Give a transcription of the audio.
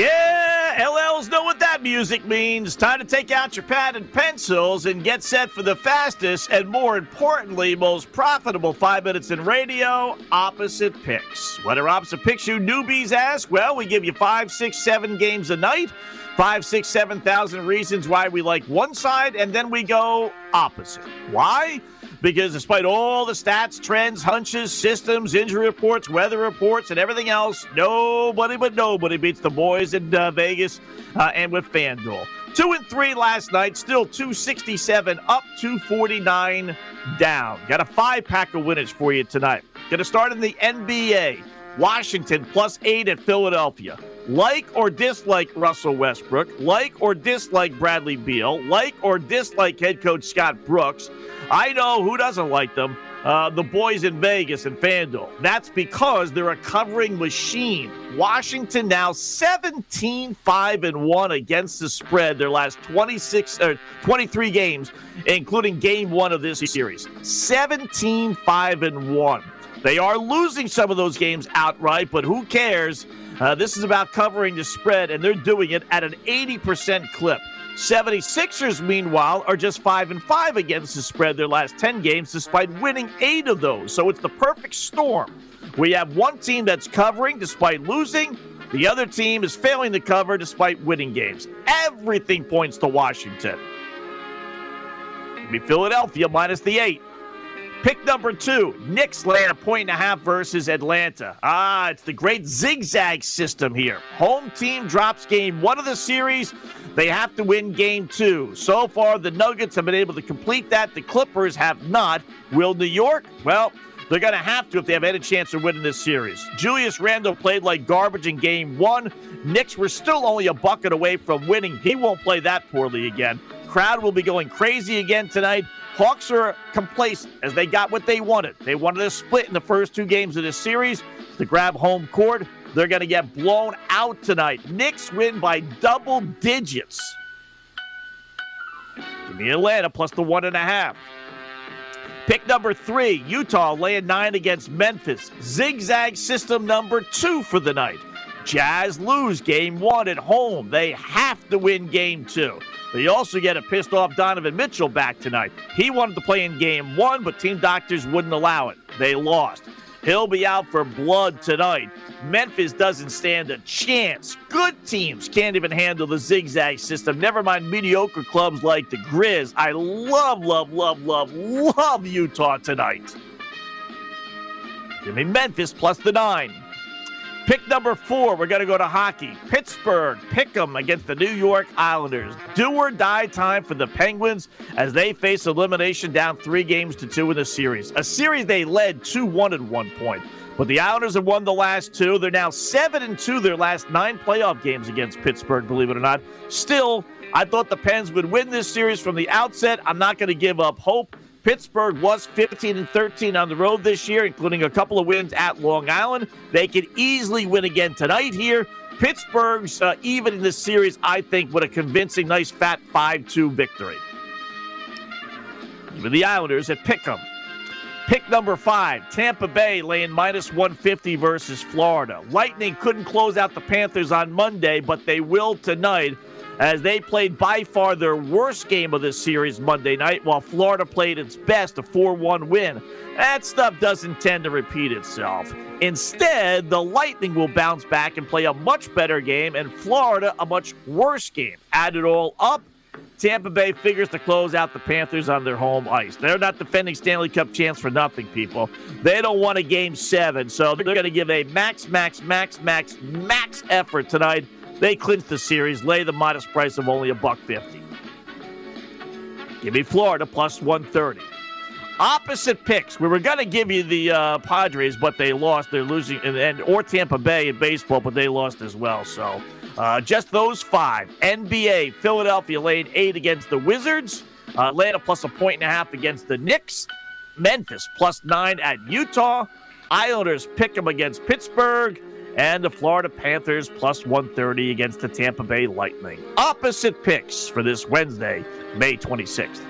Yeah, LLs know what that music means. Time to take out your pad and pencils and get set for the fastest and, more importantly, most profitable five minutes in radio opposite picks. What are opposite picks, you newbies ask? Well, we give you five, six, seven games a night, five, six, seven thousand reasons why we like one side, and then we go opposite. Why? Because despite all the stats, trends, hunches, systems, injury reports, weather reports, and everything else, nobody but nobody beats the boys in uh, Vegas uh, and with FanDuel. Two and three last night, still 267 up, 249 down. Got a five pack of winners for you tonight. Going to start in the NBA. Washington plus eight at Philadelphia. Like or dislike Russell Westbrook, like or dislike Bradley Beal, like or dislike head coach Scott Brooks. I know who doesn't like them. Uh, the boys in Vegas and FanDuel. That's because they're a covering machine. Washington now 17 5 and 1 against the spread their last 26 or 23 games, including game one of this series. 17 5 and 1. They are losing some of those games outright, but who cares? Uh, this is about covering the spread, and they're doing it at an 80% clip. 76ers, meanwhile, are just 5 and 5 against the spread their last 10 games, despite winning eight of those. So it's the perfect storm. We have one team that's covering despite losing, the other team is failing to cover despite winning games. Everything points to Washington. Be Philadelphia minus the eight. Pick number two, Knicks laying a point and a half versus Atlanta. Ah, it's the great zigzag system here. Home team drops game one of the series. They have to win game two. So far, the Nuggets have been able to complete that. The Clippers have not. Will New York? Well, they're going to have to if they have any chance of winning this series. Julius Randle played like garbage in game one. Knicks were still only a bucket away from winning. He won't play that poorly again. Crowd will be going crazy again tonight. Hawks are complacent as they got what they wanted. They wanted a split in the first two games of this series to grab home court. They're going to get blown out tonight. Knicks win by double digits. Give me Atlanta plus the one and a half. Pick number three, Utah laying nine against Memphis. Zigzag system number two for the night. Jazz lose game one at home. They have to win game two. They also get a pissed off Donovan Mitchell back tonight. He wanted to play in game one, but team doctors wouldn't allow it. They lost. He'll be out for blood tonight. Memphis doesn't stand a chance. Good teams can't even handle the zigzag system. Never mind mediocre clubs like the Grizz. I love, love, love, love, love Utah tonight. Give me Memphis plus the nine. Pick number four, we're going to go to hockey. Pittsburgh pick 'em against the New York Islanders. Do or die time for the Penguins as they face elimination down three games to two in the series. A series they led 2 1 at one point. But the Islanders have won the last two. They're now 7 and 2 their last nine playoff games against Pittsburgh, believe it or not. Still, I thought the Pens would win this series from the outset. I'm not going to give up hope. Pittsburgh was 15 and 13 on the road this year, including a couple of wins at Long Island. They could easily win again tonight here. Pittsburgh's uh, even in this series, I think, with a convincing, nice, fat 5 2 victory. Even the Islanders at Pick'em. Pick number five, Tampa Bay laying minus 150 versus Florida. Lightning couldn't close out the Panthers on Monday, but they will tonight as they played by far their worst game of this series Monday night, while Florida played its best, a 4 1 win. That stuff doesn't tend to repeat itself. Instead, the Lightning will bounce back and play a much better game, and Florida a much worse game. Add it all up, Tampa Bay figures to close out the Panthers on their home ice. They're not defending Stanley Cup chance for nothing, people. They don't want a game seven, so they're going to give a max, max, max, max, max effort tonight they clinch the series, lay the modest price of only a buck fifty. Give me Florida plus 130. Opposite picks. We were going to give you the uh, Padres, but they lost. They're losing, and, and, or Tampa Bay in baseball, but they lost as well. So uh, just those five. NBA, Philadelphia laid eight against the Wizards. Uh, Atlanta plus a point and a half against the Knicks. Memphis plus nine at Utah. Islanders pick them against Pittsburgh and the Florida Panthers plus 130 against the Tampa Bay Lightning. Opposite picks for this Wednesday, May 26th.